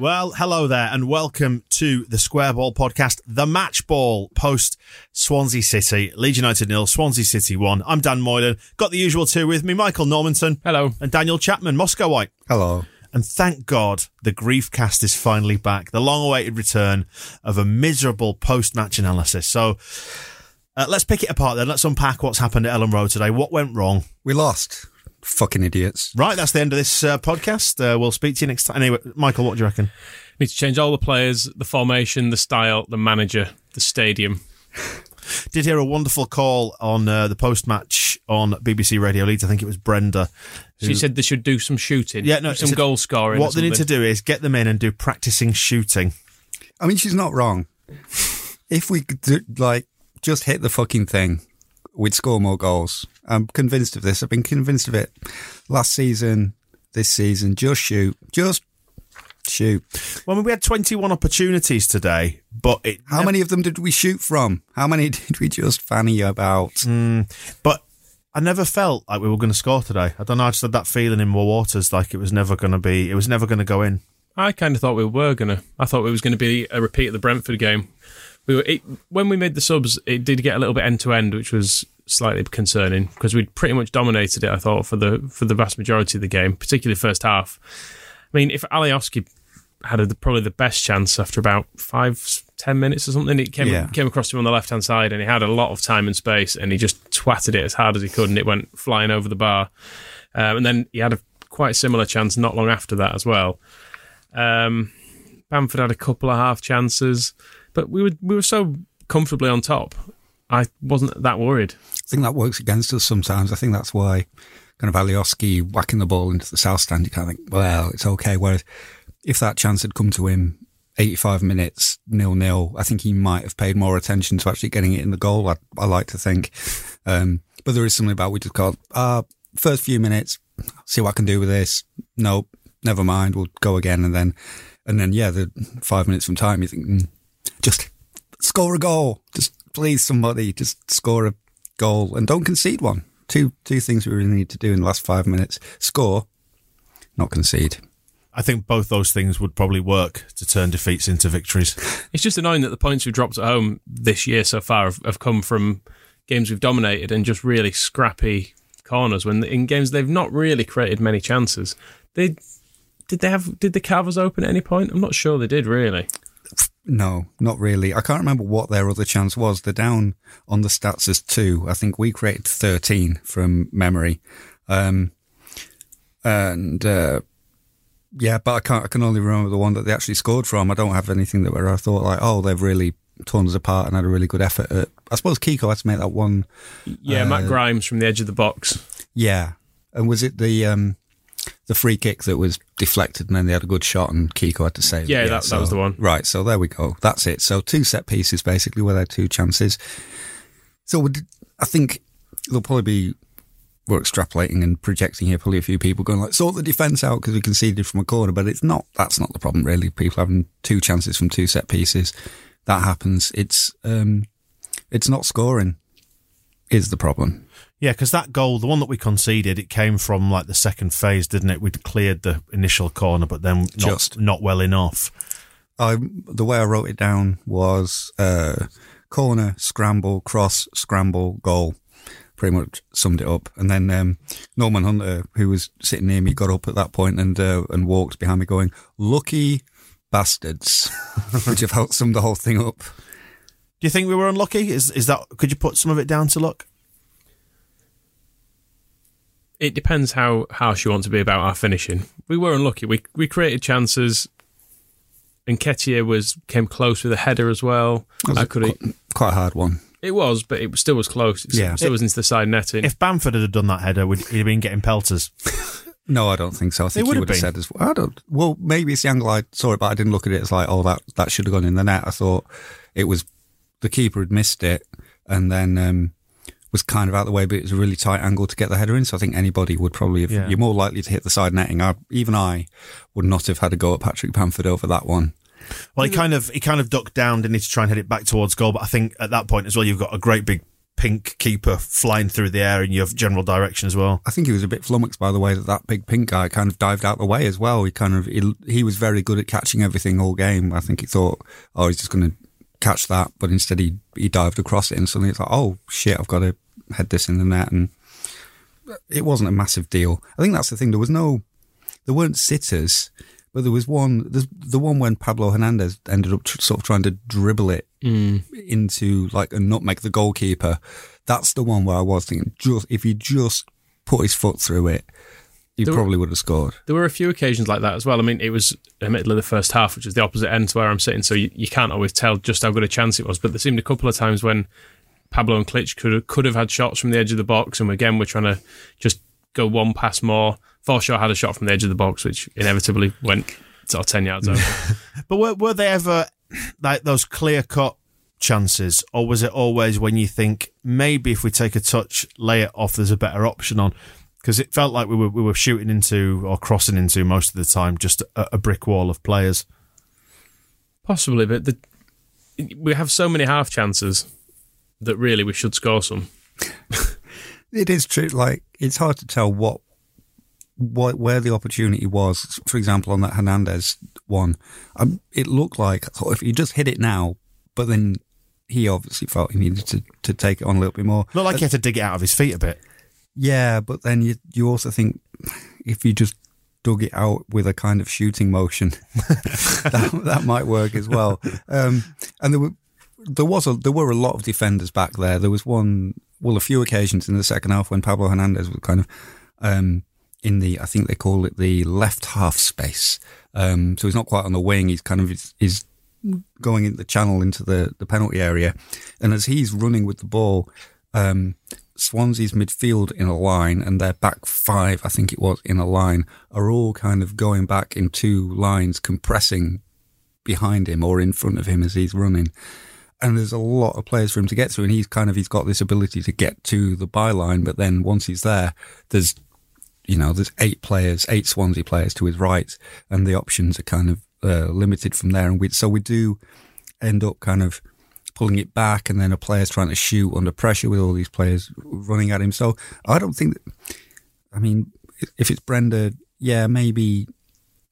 Well, hello there, and welcome to the Square Ball podcast, the match ball post Swansea City, Leeds United nil, Swansea City one. I'm Dan Moylan. Got the usual two with me, Michael Normanton. Hello. And Daniel Chapman, Moscow White. Hello. And thank God the Griefcast is finally back. The long awaited return of a miserable post match analysis. So uh, let's pick it apart then. Let's unpack what's happened at Elland Road today. What went wrong? We lost. Fucking idiots. Right, that's the end of this uh, podcast. Uh, we'll speak to you next time. Anyway, Michael, what do you reckon? Need to change all the players, the formation, the style, the manager, the stadium. Did hear a wonderful call on uh, the post match on BBC Radio Leeds. I think it was Brenda. She said they should do some shooting. Yeah, no, some said goal scoring. What they need to do is get them in and do practicing shooting. I mean, she's not wrong. If we could, do, like, just hit the fucking thing, we'd score more goals. I'm convinced of this. I've been convinced of it last season, this season. Just shoot. Just shoot. Well, I mean, we had 21 opportunities today, but it. How many of them did we shoot from? How many did we just fanny about? Mm, but I never felt like we were going to score today. I don't know. I just had that feeling in more waters, like it was never going to be. It was never going to go in. I kind of thought we were gonna. I thought it was going to be a repeat of the Brentford game. We were it, when we made the subs. It did get a little bit end to end, which was slightly concerning because we'd pretty much dominated it. I thought for the for the vast majority of the game, particularly first half. I mean, if Alioski had a, probably the best chance after about five ten minutes or something, it came Yeah. came across him on the left hand side, and he had a lot of time and space, and he just twatted it as hard as he could, and it went flying over the bar. Um, and then he had a quite similar chance not long after that as well. Um, Bamford had a couple of half chances, but we were we were so comfortably on top. I wasn't that worried. I think that works against us sometimes. I think that's why kind of Alioski whacking the ball into the south stand, you kind of think, well, it's okay. Whereas if that chance had come to him 85 minutes, nil nil, I think he might have paid more attention to actually getting it in the goal. I, I like to think. Um, but there is something about we just got, uh, first few minutes, see what I can do with this. Nope, never mind. We'll go again. And then, and then, yeah, the five minutes from time, you think, mm, just score a goal. Just please, somebody, just score a goal and don't concede one. Two two things we really need to do in the last five minutes: score, not concede. I think both those things would probably work to turn defeats into victories. It's just annoying that the points we've dropped at home this year so far have, have come from games we've dominated and just really scrappy corners. When in games they've not really created many chances. They did they have did the carve us open at any point? I'm not sure they did really. No, not really. I can't remember what their other chance was. They're down on the stats as two. I think we created 13 from memory. Um, and, uh, yeah, but I can't, I can only remember the one that they actually scored from. I don't have anything that where I thought like, oh, they've really torn us apart and had a really good effort at, I suppose Kiko had to make that one. Yeah, Matt Uh, Grimes from the edge of the box. Yeah. And was it the, um, the free kick that was deflected and then they had a good shot and Kiko had to save it? Yeah, that- that was the one. Right. So there we go. That's it. So two set pieces basically were their two chances. So I think there'll probably be, we're extrapolating and projecting here, probably a few people going like, sort the defence out because we conceded from a corner, but it's not, that's not the problem really. People having two chances from two set pieces. That happens. It's, um, it's not scoring is the problem. Yeah, because that goal, the one that we conceded, it came from like the second phase, didn't it? We'd cleared the initial corner, but then not, Just. not well enough. I the way I wrote it down was uh, corner, scramble, cross, scramble, goal. Pretty much summed it up. And then um, Norman Hunter, who was sitting near me, got up at that point and uh, and walked behind me, going, "Lucky bastards," which have helped sum the whole thing up. Do you think we were unlucky? Is is that? Could you put some of it down to luck? It depends how harsh you want to be about our finishing. We were unlucky. We we created chances. And Nketiah was came close with a header as well. That was I a could. qu- quite a hard one. It was, but it still was close. It Yeah. still was into the side netting. If Bamford had done that header, would he have been getting pelters? No, I don't think so. I think would he have would have been. said as well. I don't. Well, maybe it's the angle I saw it, but I didn't look at it as like, oh, that that should have gone in the net. I thought it was the keeper had missed it, and then um, was kind of out of the way, but it was a really tight angle to get the header in. So I think anybody would probably have. Yeah. You're more likely to hit the side netting. I, even I would not have had a go at Patrick Bamford over that one. Well, he kind of he kind of ducked down, didn't he, to try and head it back towards goal. But I think at that point as well, you've got a great big pink keeper flying through the air in your general direction as well. I think he was a bit flummoxed by the way that that big pink guy kind of dived out the way as well. He kind of he, he was very good at catching everything all game. I think he thought, oh, he's just going to catch that, but instead he he dived across it, and suddenly it's like, oh shit, I've got to head this in the net, and it wasn't a massive deal. I think that's the thing. There was no, there weren't sitters, but there was one. There's the one when Pablo Hernandez ended up tr- sort of trying to dribble it mm. into like a nutmeg the goalkeeper. That's the one where I was thinking, just if he just put his foot through it, he There were- probably would have scored. There were a few occasions like that as well. I mean, it was the middle of the first half, which is the opposite end to where I'm sitting, so you, you can't always tell just how good a chance it was. But there seemed a couple of times when Pablo and Klich could have, could have had shots from the edge of the box, and again, we're trying to just go one pass more. Forshaw had a shot from the edge of the box, which inevitably went sort of 10 yards over. But were, were they ever like those clear cut chances, or was it always when you think maybe if we take a touch, lay it off, there's a better option on? Because it felt like we were we were shooting into or crossing into most of the time just a, a brick wall of players. Possibly, but the, we have so many half chances that really we should score some. It is true. Like it's hard to tell what, what where the opportunity was. For example, on that Hernandez one, um, it looked like I thought if he just hit it now, but then he obviously felt he needed to, to take it on a little bit more. Looked like he had to dig it out of his feet a bit. Yeah, but then you you also think if you just dug it out with a kind of shooting motion, that, that might work as well. Um, and there were there was a there were a lot of defenders back there. There was one, well, a few occasions in the second half when Pablo Hernandez was kind of um, in the I think they call it the left half space. Um, so he's not quite on the wing. He's kind of is, going in the channel into the, the penalty area. And as he's running with the ball, um, Swansea's midfield in a line and their back five, I think it was, in a line, are all kind of going back in two lines, compressing behind him or in front of him as he's running. And there's a lot of players for him to get through, and he's kind of he's got this ability to get to the byline, but then once he's there, there's you know, there's eight players, eight Swansea players to his right, and the options are kind of uh, limited from there. And we, so we do end up kind of pulling it back, and then a player's trying to shoot under pressure with all these players running at him. So I don't think, that, I mean, if it's Brenda, yeah, maybe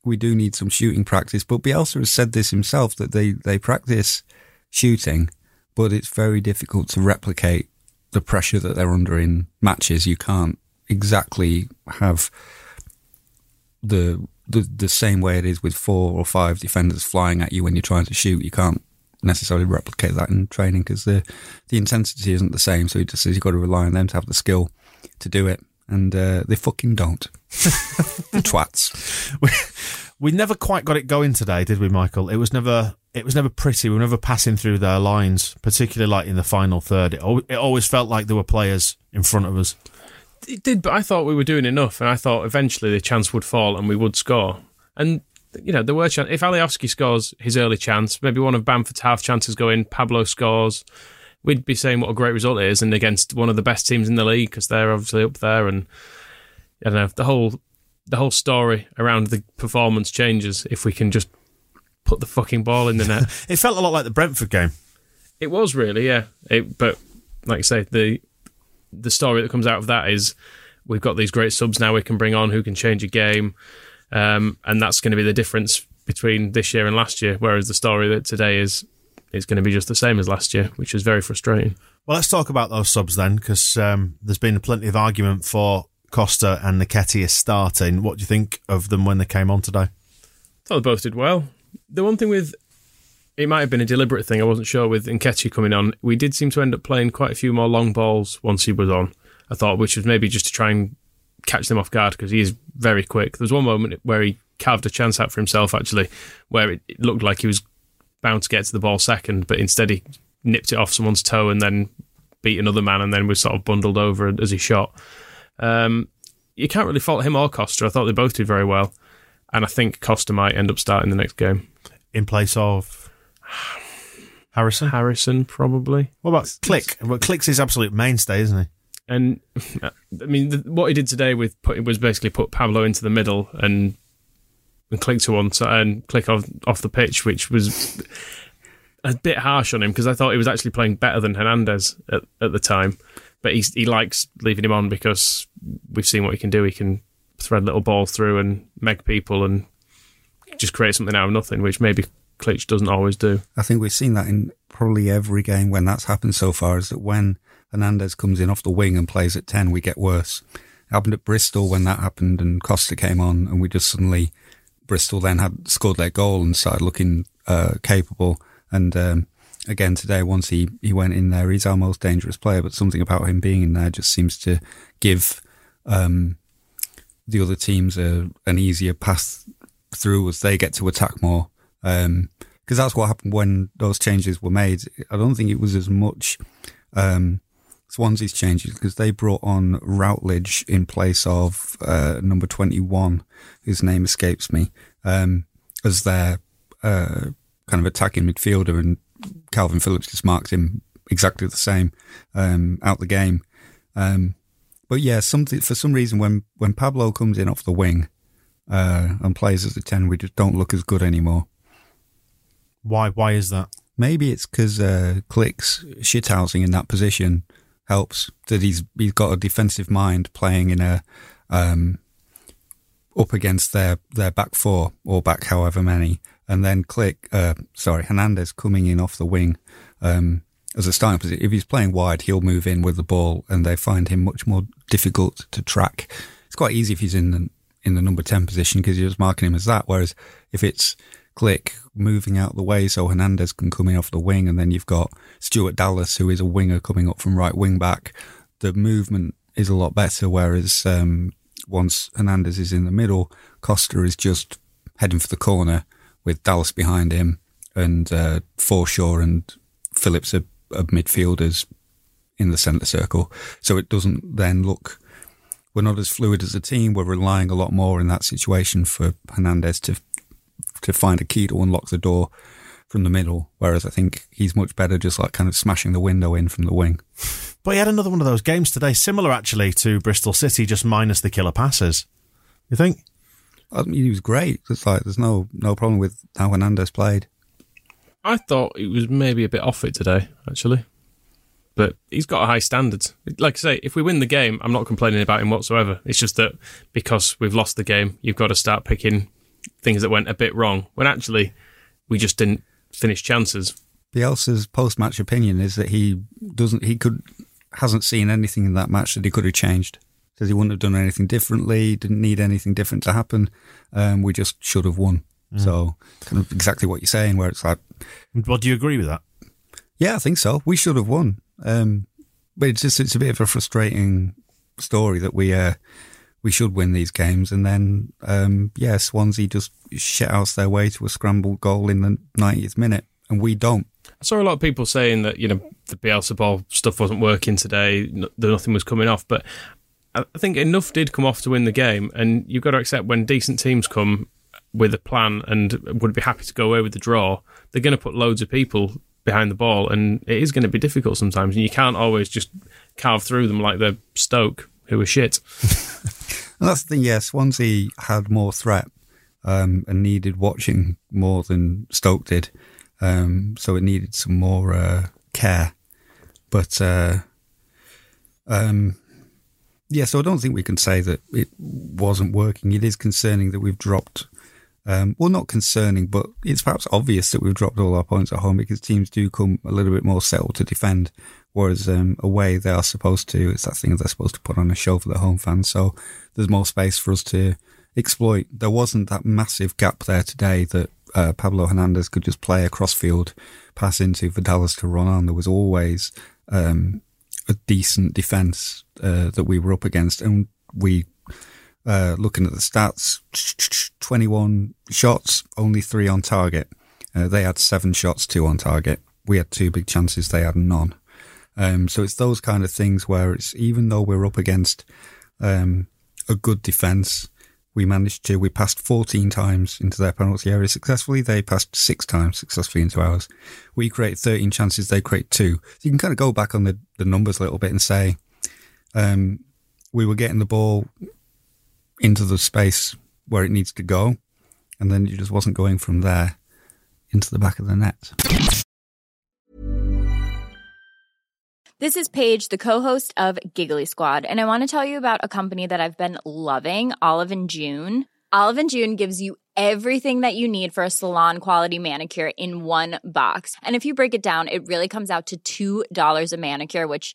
we do need some shooting practice. But Bielsa has said this himself that they, they practice shooting, but it's very difficult to replicate the pressure that they're under in matches. You can't exactly have the the the same way it is with four or five defenders flying at you when you're trying to shoot. You can't necessarily replicate that in training because the the intensity isn't the same. So he just says you've got to rely on them to have the skill to do it, and uh, they fucking don't. Twats. We, we never quite got it going today, did we, Michael? It was never it was never pretty. We were never passing through their lines, particularly like in the final third. It, al- it always felt like there were players in front of us. It did, but I thought we were doing enough, and I thought eventually the chance would fall and we would score. And you know, there were chan- if Alioski scores his early chance, maybe one of Bamford's half chances go in, Pablo scores, we'd be saying what a great result it is, and against one of the best teams in the league because they're obviously up there, and I don't know the whole the whole story around the performance changes if we can just put the fucking ball in the net. It felt a lot like the Brentford game. It was really, yeah. It, but like I say, the the story that comes out of that is we've got these great subs now we can bring on who can change a game, um, and that's going to be the difference between this year and last year. Whereas the story that today is is going to be just the same as last year, which is very frustrating. Well, let's talk about those subs then, because um, there's been plenty of argument for Costa and Nketiah starting. What do you think of them when they came on today? I thought they both did well. The one thing with it might have been a deliberate thing. I wasn't sure with Nketiah coming on. We did seem to end up playing quite a few more long balls once he was on. I thought, which was maybe just to try and catch them off guard because he is very quick. There was one moment where he carved a chance out for himself actually, where it looked like he was bound to get to the ball second, but instead he nipped it off someone's toe and then beat another man and then was sort of bundled over as he shot. Um, you can't really fault him or Costa. I thought they both did very well. And I think Costa might end up starting the next game. In place of Harrison? Harrison, probably. What about Klich? Well, Klich's his absolute mainstay, isn't he? And I mean, the, what he did today with put, was basically put Pablo into the middle and and click to one and Klich off off the pitch, which was a bit harsh on him because I thought he was actually playing better than Hernandez at, at the time. But he he likes leaving him on because we've seen what he can do. He can thread little balls through and meg people and just create something out of nothing, which maybe Klich doesn't always do. I think we've seen that in probably every game when that's happened so far. Is that when Hernandez comes in off the wing and plays at ten, we get worse. It happened at Bristol when that happened and Costa came on, and we just suddenly Bristol then had scored their goal and started looking uh, capable. And um, again today, once he, he went in there, he's our most dangerous player. But something about him being in there just seems to give um, the other teams a, an easier path through as they get to attack more. Because um, that's what happened when those changes were made. I don't think it was as much um, Swansea's changes because they brought on Routledge in place of uh, number 21, whose name escapes me, um, as their uh, kind of attacking midfielder, and Kalvin Phillips just marked him exactly the same um, out the game. Um, but yeah, something for some reason when when Pablo comes in off the wing uh, and plays as a ten, we just don't look as good anymore. Why? Why is that? Maybe it's because uh, Klich's shithousing in that position helps. That he's he's got a defensive mind playing in a um, up against their their back four or back however many, and then Klich Uh, sorry, Hernandez coming in off the wing. Um, as a starting position, if he's playing wide, he'll move in with the ball, and they find him much more difficult to track. It's quite easy if he's in the in the number ten position because you're just marking him as that. Whereas if it's Klich moving out the way so Hernandez can come in off the wing, and then you've got Stuart Dallas, who is a winger coming up from right wing back. The movement is a lot better, whereas um, once Hernandez is in the middle, Costa is just heading for the corner with Dallas behind him, and uh, Forshaw and Phillips are, are midfielders in the centre circle. So it doesn't then look we're not as fluid as a team. We're relying a lot more in that situation for Hernandez to to find a key to unlock the door from the middle. Whereas I think he's much better just like kind of smashing the window in from the wing. But he had another one of those games today, similar actually to Bristol City, just minus the killer passes. You think? I mean, he was great. It's like there's no no problem with how Hernandez played. I thought he was maybe a bit off it today, actually. But he's got a high standard. Like I say, if we win the game, I'm not complaining about him whatsoever. It's just that because we've lost the game, you've got to start picking things that went a bit wrong when actually we just didn't finish chances. Bielsa's post match opinion is that he doesn't, he could, hasn't seen anything in that match that he could have changed. Says he wouldn't have done anything differently, didn't need anything different to happen. Um, we just should have won. Mm. So, kind of exactly what you're saying, where it's like. Well, do you agree with that? Yeah, I think so. We should have won. Um, but it's just, it's a bit of a frustrating story that we, uh, we should win these games. And then, um, yeah, Swansea just shit out their way to a scrambled goal in the 90th minute, and we don't. I saw a lot of people saying that, you know, the Bielsa ball stuff wasn't working today, that nothing was coming off. But I think enough did come off to win the game. And you've got to accept when decent teams come with a plan and would be happy to go away with the draw, they're going to put loads of people behind the ball. And it is going to be difficult sometimes. And you can't always just carve through them like they're Stoke, who are shit. And that's the thing, yeah, Swansea had more threat um, and needed watching more than Stoke did. Um, so it needed some more uh, care. But uh, Um, yeah, so I don't think we can say that it wasn't working. It is concerning that we've dropped. Um, well, not concerning, but it's perhaps obvious that we've dropped all our points at home because teams do come a little bit more settled to defend, whereas um, away they are supposed to. It's that thing they're supposed to put on a show for the home fans. So there's more space for us to exploit. There wasn't that massive gap there today that uh, Pablo Hernandez could just play across field, pass into for Dallas to run on. There was always um, a decent defense uh, that we were up against, and we. Uh, looking at the stats, 21 shots, only three on target. Uh, they had seven shots, two on target. We had two big chances, they had none. Um, so it's those kind of things where it's even though we're up against um, a good defense, we managed to, we passed 14 times into their penalty area successfully. They passed six times successfully into ours. We create 13 chances, they create two. So you can kind of go back on the, the numbers a little bit and say, um, we were getting the ball into the space where it needs to go. And then it just wasn't going from there into the back of the net. This is Paige, the co-host of Giggly Squad, and I want to tell you about a company that I've been loving, Olive and June. Olive and June gives you everything that you need for a salon quality manicure in one box. And if you break it down, it really comes out to $2 a manicure, which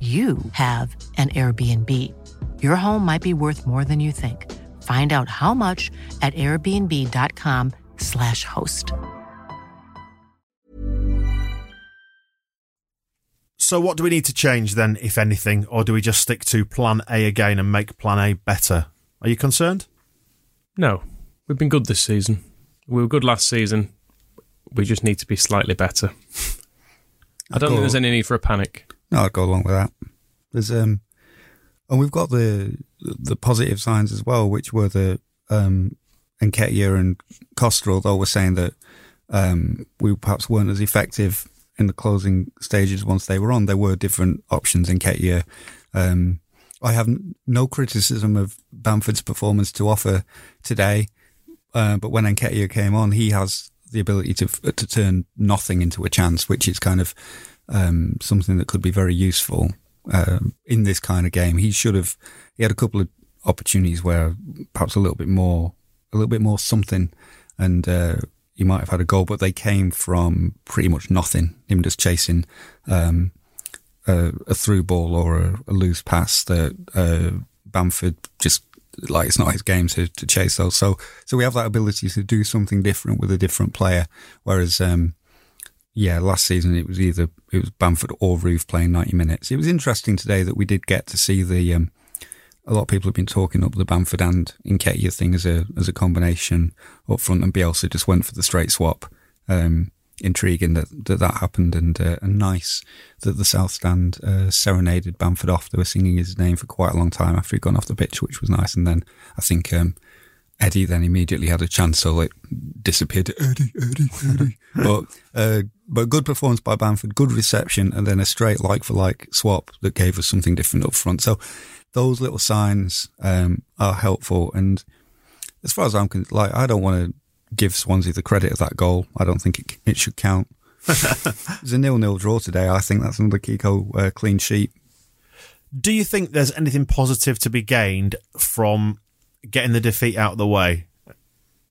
you have an Airbnb. Your home might be worth more than you think. Find out how much at airbnb.com/slash host. So, what do we need to change then, if anything, or do we just stick to plan A again and make plan A better? Are you concerned? No, we've been good this season. We were good last season. We just need to be slightly better. I don't think there's any need for a panic. No, I'd go along with that. There's um, and we've got the the positive signs as well, which were the um, Nketiah and Costa. Although we're saying that um, we perhaps weren't as effective in the closing stages once they were on, there were different options. Nketiah. Um, I have no criticism of Bamford's performance to offer today, uh, but when Nketiah came on, he has the ability to to turn nothing into a chance, which is kind of um, something that could be very useful um, in this kind of game. He should have. He had a couple of opportunities where perhaps a little bit more, a little bit more something, and uh, he might have had a goal, but they came from pretty much nothing. Him just chasing um, a, a through ball or a, a loose pass that uh, Bamford just like it's not his game to, to chase those. So so we have that ability to do something different with a different player. Whereas um, yeah, last season it was either it was Bamford or Roofe playing ninety minutes. It was interesting today that we did get to see the. Um, a lot of people have been talking up the Bamford and Nketiah thing as a as a combination up front, and Bielsa just went for the straight swap. Um, intriguing that that, that happened, and, uh, and nice that the South Stand uh, serenaded Bamford off. They were singing his name for quite a long time after he'd gone off the pitch, which was nice. And then I think um, Eddie then immediately had a chance, so it disappeared. Eddie, Eddie, Eddie. but uh, but good performance by Bamford, good reception, and then a straight like for like swap that gave us something different up front. So those little signs um, are helpful. And as far as I'm concerned, like I don't want to give Swansea the credit of that goal. I don't think it, it should count. it's a nil-nil draw today. I think that's another Kiko uh, clean sheet. Do you think there's anything positive to be gained from getting the defeat out of the way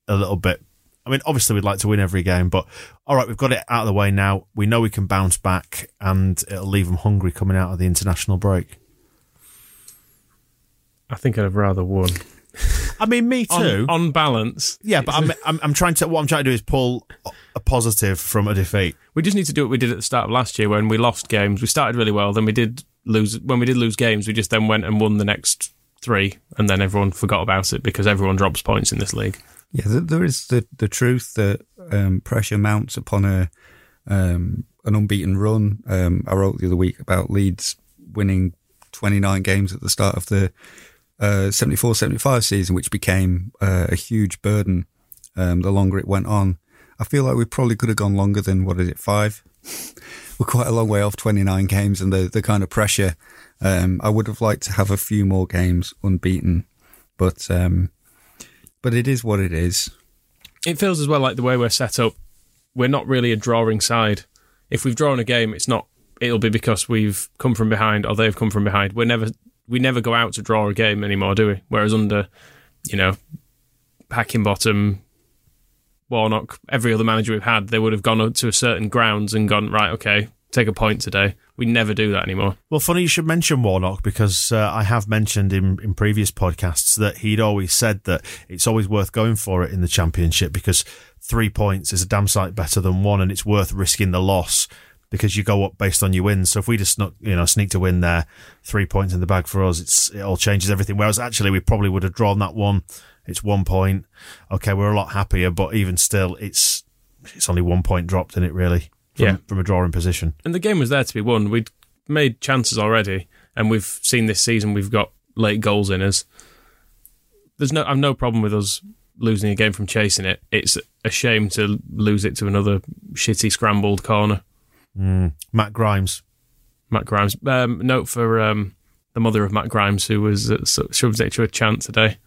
a little bit? I mean, obviously we'd like to win every game, but all right, we've got it out of the way now. We know we can bounce back, and it'll leave them hungry coming out of the international break. I think I'd have rather won. I mean, me too. On, on balance, yeah, but I'm, I'm I'm trying to what I'm trying to do is pull a positive from a defeat. we just need to do what we did at the start of last year when we lost games. We started really well, then we did lose. When we did lose games, we just then went and won the next three, and then everyone forgot about it because everyone drops points in this league. Yeah, there is the the truth that um, pressure mounts upon a um, an unbeaten run. Um, I wrote the other week about Leeds winning 29 games at the start of the uh, 74 75 season, which became uh, a huge burden um, the longer it went on. I feel like we probably could have gone longer than what is it, five? We're quite a long way off 29 games and the, the kind of pressure. Um, I would have liked to have a few more games unbeaten, but um, but it is what it is. It feels as well like the way we're set up. We're not really a drawing side. If we've drawn a game, it's not. It'll be because we've come from behind or they've come from behind. We're never. We never go out to draw a game anymore, do we? Whereas under, you know, Heckingbottom, Warnock, every other manager we've had, they would have gone up to a certain grounds and gone right. Okay, take a point today. We never do that anymore. Well, funny you should mention Warnock because uh, I have mentioned in, in previous podcasts that he'd always said that it's always worth going for it in the championship because three points is a damn sight better than one, and it's worth risking the loss because you go up based on your wins. So if we just snuck, you know sneak to win there, three points in the bag for us, it's it all changes everything. Whereas actually we probably would have drawn that one. It's one point. Okay, we're a lot happier, but even still, it's it's only one point dropped in it really. From, Yeah. from a drawing position. And the game was there to be won. We'd made chances already, and we've seen this season we've got late goals in us. There's no, I've no problem with us losing a game from chasing it. It's a shame to lose it to another shitty scrambled corner. Matt Grimes. Matt Grimes. Um, note for um, the mother of Matt Grimes, who was uh, so- shoved it to a chant today.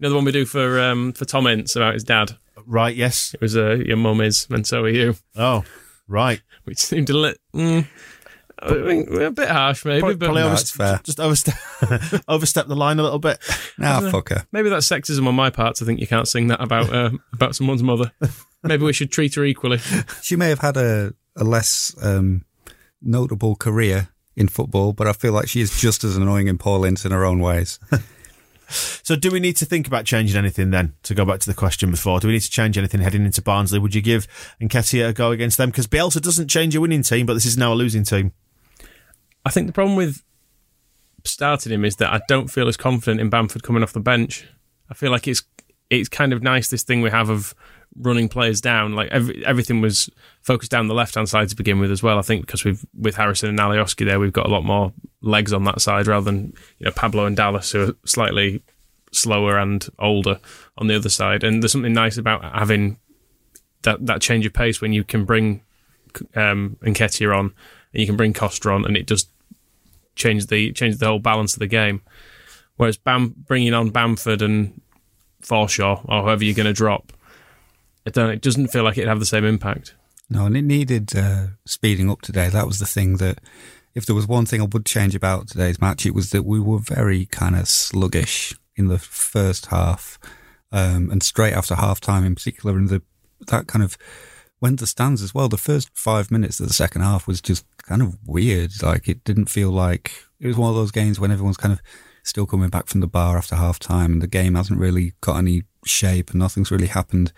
Another one we do for um, for Tom Ince about his dad. Right, yes. It was uh, your mum is, and so are you. Oh, right. Which seemed a little mm, I think a bit harsh, maybe, Probably, but probably No, overst- fair. just overstep, overstep the line a little bit. Nah, fuck her. maybe that's sexism on my part to think you can't sing that about uh, about someone's mother. Maybe we should treat her equally. She may have had a, a less um, notable career in football, but I feel like she is just as annoying in Paul Ince in her own ways. So, do we need to think about changing anything then? To go back to the question before, do we need to change anything heading into Barnsley? Would you give Nketiah a go against them? Because Bielsa doesn't change a winning team, but this is now a losing team. I think the problem with starting him is that I don't feel as confident in Bamford coming off the bench. I feel like it's it's kind of nice this thing we have of running players down. Like every, everything was focused down the left hand side to begin with as well. I think because we've with Harrison and Alioski there, we've got a lot more legs on that side rather than you know Pablo and Dallas who are slightly slower and older on the other side. And there's something nice about having that that change of pace when you can bring um, Nketiah on and you can bring Costa on, and it just change the change the whole balance of the game. Whereas Bam bringing on Bamford and Forshaw or whoever you're going to drop, it don't it doesn't feel like it'd have the same impact. No, and it needed uh, speeding up today. That was the thing that, if there was one thing I would change about today's match, it was that we were very kind of sluggish in the first half, um, and straight after half time, in particular, in the that kind of went the stands as well. The first five minutes of the second half was just kind of weird. Like it didn't feel like it was one of those games when everyone's kind of still coming back from the bar after half time, and the game hasn't really got any shape, and nothing's really happened.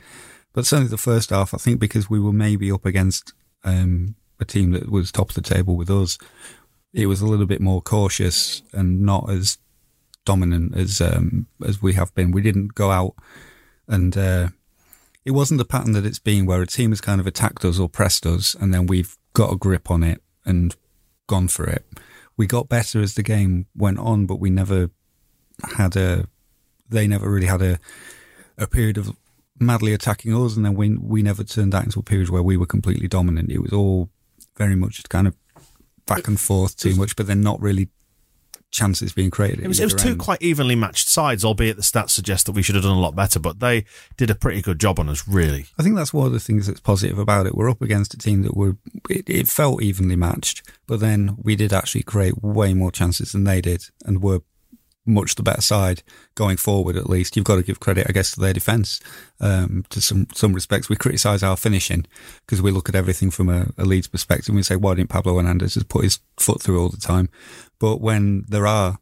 But certainly the first half, I think because we were maybe up against um, a team that was top of the table with us, it was a little bit more cautious and not as dominant as um, as we have been. We didn't go out and uh, it wasn't the pattern that it's been where a team has kind of attacked us or pressed us and then we've got a grip on it and gone for it. We got better as the game went on, but we never had a. They never really had a a period of madly attacking us, and then we we never turned that into a period where we were completely dominant. It was all very much kind of back and forth too much, but then not really chances being created. It was, it was two end. quite evenly matched sides, albeit the stats suggest that we should have done a lot better, but they did a pretty good job on us, really. I think that's one of the things that's positive about it. We're up against a team that were it, it felt evenly matched, but then we did actually create way more chances than they did, and were much the better side going forward. At least you've got to give credit, I guess, to their defence. Um, to some some respects, we criticise our finishing because we look at everything from a, a Leeds perspective. and We say, why didn't Pablo Hernandez just put his foot through all the time? But when there are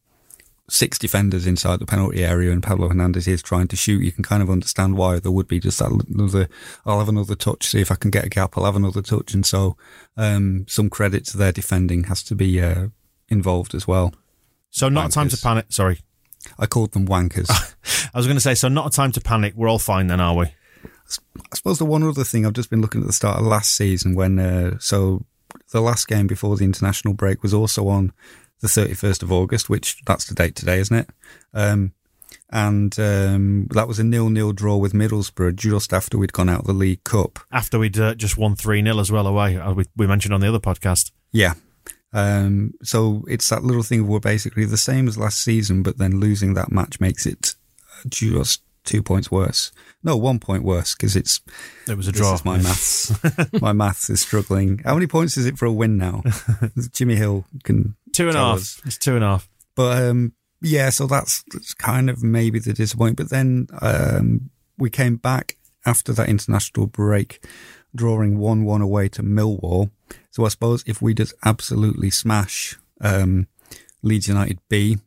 six defenders inside the penalty area and Pablo Hernandez is trying to shoot, you can kind of understand why there would be just that another, I'll have another touch, see if I can get a gap, I'll have another touch. And so, um, some credit to their defending has to be, uh, involved as well. So, not a time to panic. Sorry. I called them wankers. I was going to say, so not a time to panic. We're all fine then, are we? I suppose the one other thing I've just been looking at the start of last season when, uh, so the last game before the international break was also on the 31st of August, which that's the date today, isn't it? Um, and um, that was a nil-nil draw with Middlesbrough just after we'd gone out of the League Cup. After we'd uh, just won 3 0 as well away, as we, we mentioned on the other podcast. Yeah. Um, so it's that little thing where basically the same as last season, but then losing that match makes it just two points worse. No, one point worse because it's It was a draw. my maths. my maths is struggling. How many points is it for a win now? Jimmy Hill can Two and a half. us. It's two and a half. But um, yeah, so that's, that's kind of maybe the disappointment. But then um, we came back after that international break, drawing one-one away to Millwall. So I suppose if we just absolutely smash um, Leeds United B,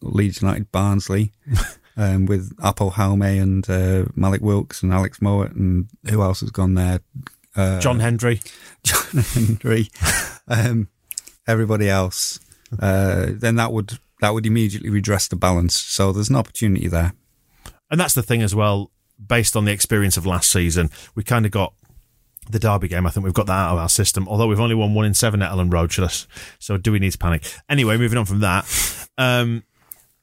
Leeds United Barnsley. Um, with Aapo Halme and uh, Mallik Wilks and Alex Mowatt and who else has gone there? Uh, John Hendry. John Hendry, um, everybody else, uh, then that would that would immediately redress the balance. So there's an opportunity there. And that's the thing as well, based on the experience of last season, we kind of got the Derby game. I think we've got that out of our system, although we've only won one in seven at Elland Road. So do we need to panic? Anyway, moving on from that. Um,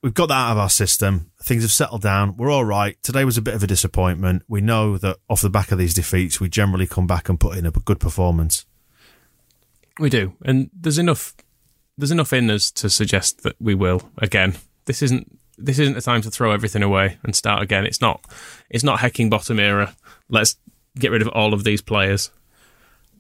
we've got that out of our system. Things have settled down. We're all right. Today was a bit of a disappointment. We know that off the back of these defeats, we generally come back and put in a good performance. We do, and there's enough there's enough in us to suggest that we will again. This isn't this isn't the time to throw everything away and start again. It's not it's not Heckingbottom era. Let's get rid of all of these players.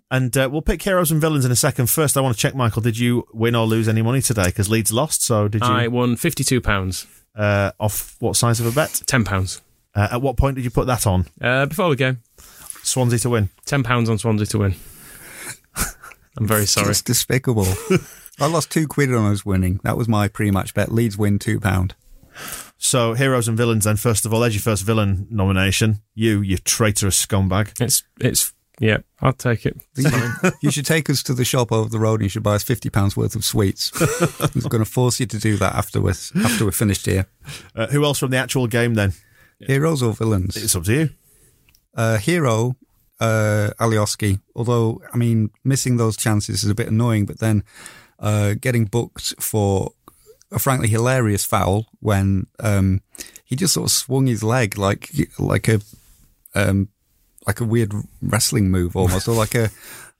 And uh, we'll pick heroes and villains in a second. First, I want to check, Michael, did you win or lose any money today? Because Leeds lost. So did you? I won fifty two pounds, Uh, off what size of a bet? ten pounds Uh, at what point did you put that on? uh, before the game. Swansea to win. Ten pounds on Swansea to win. I'm very sorry. It's despicable. I lost two quid on us winning. That was my pre-match bet. Leeds win two pound. So heroes and villains. Then first of all, there's your first villain nomination. You, you traitorous scumbag. It's it's yeah. I'll take it. You should take us to the shop over the road and you should buy us fifty pounds worth of sweets. I was going to force you to do that after we're after we're finished here. Uh, who else from the actual game? Then Heroes or villains? it's up to you. uh, hero uh, Alioski. Although, I mean, missing those chances is a bit annoying, but then uh, getting booked for a frankly hilarious foul when um, he just sort of swung his leg like like a um, like a weird wrestling move almost, or like a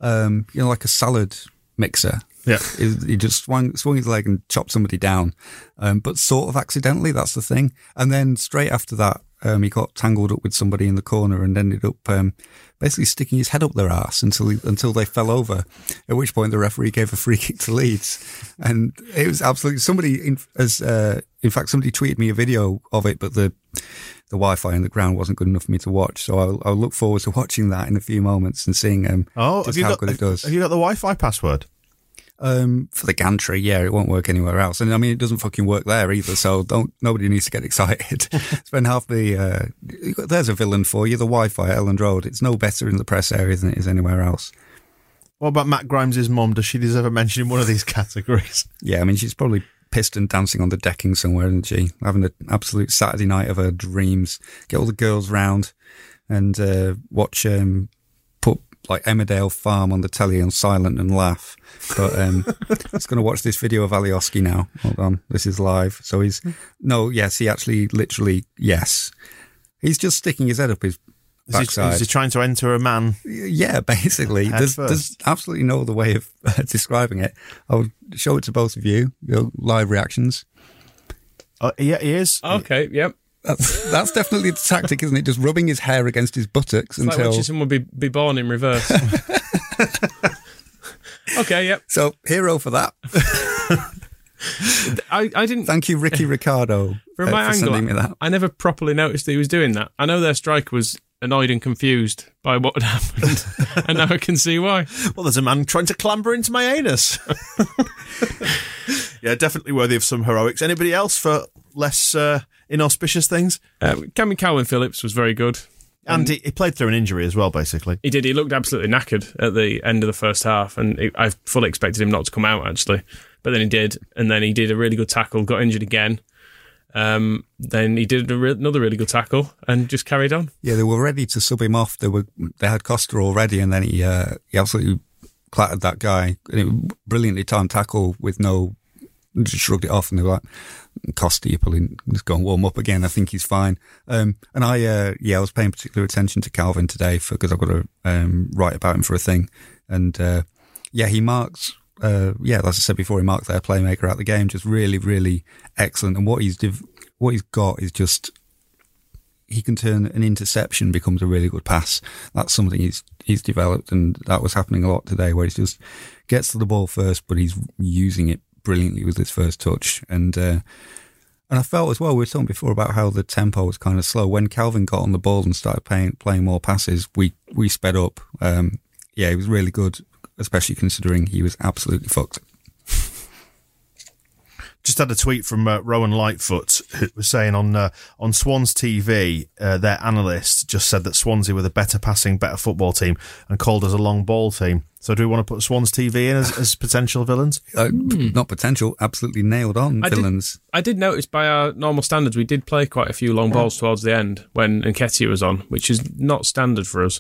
um, you know like a salad mixer. Yeah. He he just swung, swung his leg and chopped somebody down, um, but sort of accidentally. That's the thing. And then straight after that, um, he got tangled up with somebody in the corner and ended up um, basically sticking his head up their ass until he, until they fell over. At which point the referee gave a free kick to Leeds, and it was absolutely somebody. In, as uh, in fact, somebody tweeted me a video of it, but the the Wi-Fi in the ground wasn't good enough for me to watch. So I'll, I'll look forward to watching that in a few moments and seeing um, Oh, have you how got? good it does. Have you got the Wi-Fi password? Um, for the gantry, yeah, it won't work anywhere else. And I mean, it doesn't fucking work there either. So don't, nobody needs to get excited. Spend half the, uh, there's a villain for you, the Wi-Fi at Elland Road. It's no better in the press area than it is anywhere else. What about Matt Grimes' mom? Does she deserve a mention in one of these categories? Yeah, I mean, she's probably pissed and dancing on the decking somewhere, isn't she? Having an absolute Saturday night of her dreams. Get all the girls round and, uh, watch, um, like Emmerdale Farm on the telly on silent and laugh. But, um, it's going to watch this video of Alioski now. Hold on. This is live. So he's, no, yes, he actually literally, yes. He's just sticking his head up his Is he, backside. is he trying to enter a man? Yeah, basically. There's, there's absolutely no other way of describing it. I'll show it to both of you, your live reactions. Uh, yeah, he is. Okay, yep. That's, that's definitely the tactic, isn't it? Just rubbing his hair against his buttocks It's like until. watching someone be, be born in reverse. okay, yep. so, hero for that. I, I didn't. Thank you, Ricky Ricardo, From uh, my for angle, sending me that. I never properly noticed that he was doing that. I know their striker was annoyed and confused by what had happened, and now I can see why. Well, there's a man trying to clamber into my anus. yeah, definitely worthy of some heroics. Anybody else for less uh, inauspicious things? Um, Cammy Kalvin Phillips was very good. And he, he played through an injury as well, basically. He did. He looked absolutely knackered at the end of the first half, and it, I fully expected him not to come out actually, but then he did, and then he did a really good tackle, got injured again. Um, then he did a re- another really good tackle and just carried on. Yeah, they were ready to sub him off. They were they had Costa already, and then he uh, he absolutely clattered that guy. And it was brilliantly timed tackle with no just shrugged it off, and they were like, "Costa, you're pulling, just go and warm up again. I think he's fine." Um, and I uh, yeah, I was paying particular attention to Kalvin today because I've got to um, write about him for a thing, and uh, yeah, he marks. Uh, yeah, as I said before, he marked their playmaker out the game, just really, really excellent. And what he's div- what he's got is just he can turn an interception becomes a really good pass. That's something he's he's developed, and that was happening a lot today, where he just gets to the ball first, but he's using it brilliantly with his first touch. And uh, and I felt as well, we were talking before about how the tempo was kind of slow. When Kalvin got on the ball and started playing playing more passes, we we sped up. Um, yeah, he was really good, especially considering he was absolutely fucked. Just had a tweet from uh, Rowan Lightfoot who was saying on uh, on Swans TV, uh, their analyst just said that Swansea were the better passing, better football team, and called us a long ball team. So, do we want to put Swans TV in as, as potential villains? Uh, Not potential, absolutely nailed on I did- villains. I did notice by our normal standards, we did play quite a few long balls towards the end when Nketiah was on, which is not standard for us.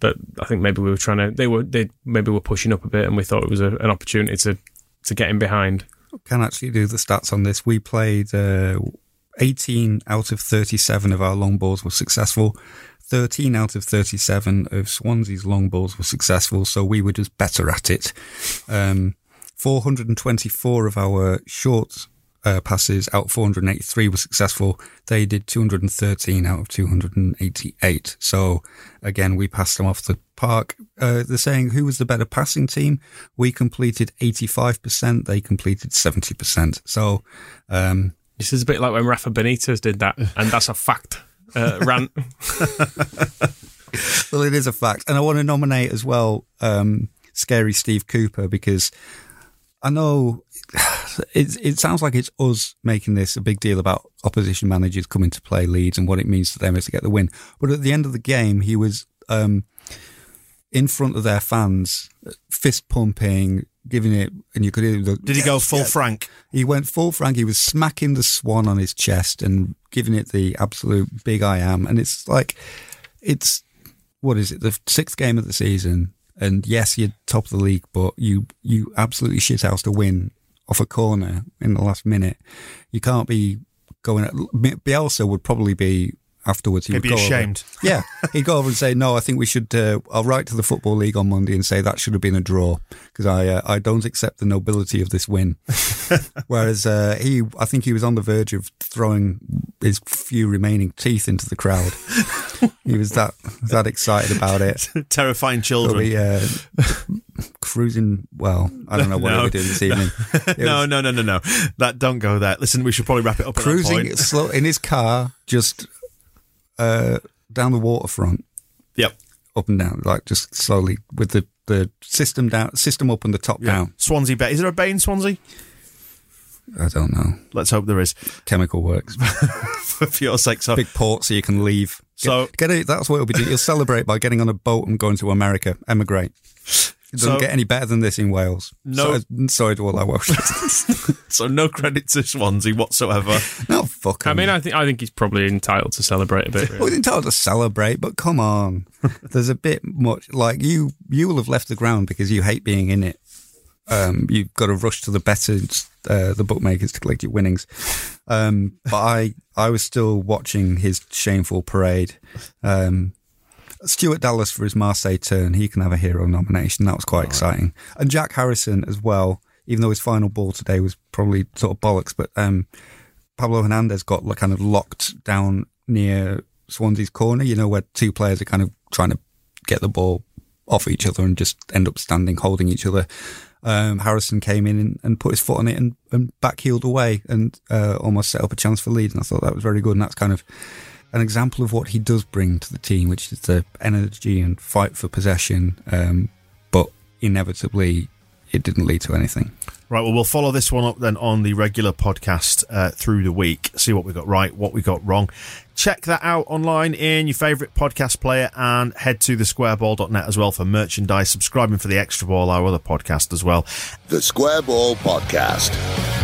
But I think maybe we were trying to, they were, they maybe were pushing up a bit and we thought it was a, an opportunity to, to get in behind. Can actually do the stats on this. We played uh, 18 out of 37 of our long balls were successful. 13 out of 37 of Swansea's long balls were successful, so we were just better at it. Um, 424 of our short uh, passes out of 483 were successful. They did 213 out of 288. So again, we passed them off the park. Uh, they're saying who was the better passing team? We completed 85%. They completed 70%. So, um, This is a bit like when Rafa Benitez did that, and that's a fact. Uh, rant. well, it is a fact. And I want to nominate as well, um, Scary Steve Cooper because I know it, it sounds like it's us making this a big deal about opposition managers coming to play Leeds and what it means to them is to get the win. But at the end of the game, he was um, in front of their fans, fist pumping, giving it, and you could hear the. Did he go full. Frank? He went full Frank. He was smacking the swan on his chest and giving it the absolute big I am. And it's like, it's, what is it, the sixth game of the season. And yes, you're top of the league, but you, you absolutely shit house to win off a corner in the last minute. You can't be going, At, Bielsa would probably be afterwards. He He'd would be go over- ashamed. yeah, he'd go over and say, "No, I think we should." Uh, I'll write to the football league on Monday and say that should have been a draw because I uh, I don't accept the nobility of this win. Whereas uh, he, I think he was on the verge of throwing his few remaining teeth into the crowd. he was that that excited about it. Terrifying So children. we uh, cruising. Well, I don't know what No. we're doing this evening. No, was no, no, no, no. That don't go there. Listen, we should probably wrap it up. Cruising slow in his car, just uh, down the waterfront. Yep. up and down, like just slowly with the, the system down, system up and the top Yeah. down. Swansea Bay. Is there a bay in Swansea? I don't know. Let's hope there is. Chemical works. For your sake. So, Big port so you can leave. So- get, get it. That's what it'll be. doing. You'll celebrate by getting on a boat and going to America. Emigrate. It doesn't So- get any better than this in Wales. No- Sorry, sorry to all our Welsh listeners. so no credit to Swansea whatsoever. no, fuck I 'em. mean, I think I think he's probably entitled to celebrate a bit. Well, Really. we're entitled to celebrate, but come on. There's a bit much like you. You will have left the ground because you hate being in it. Um, you've got to rush to the better uh, the bookmakers to collect your winnings. Um, but I, I was still watching his shameful parade. Um, Stuart Dallas for his Marseille turn, he can have a hero nomination. That was quite exciting. And Jack Harrison as well, even though his final ball today was probably sort of bollocks, but um, Pablo Hernandez got like, kind of locked down near Swansea's corner, you know, where two players are kind of trying to get the ball off each other and just end up standing holding each other. Um, Harrison came in and, and, put his foot on it and, and backheeled away and uh, almost set up a chance for Leeds. And I thought that was very good. And that's kind of an example of what he does bring to the team, which is the energy and fight for possession. Um, but inevitably, it didn't lead to anything. Right, well, we'll follow this one up then on the regular podcast uh, through the week, see what we got right, what we got wrong. Check that out online in your favourite podcast player and head to thesquareball.net as well for merchandise. Subscribing for the Extra Ball, our other podcast as well. The Square Ball Podcast.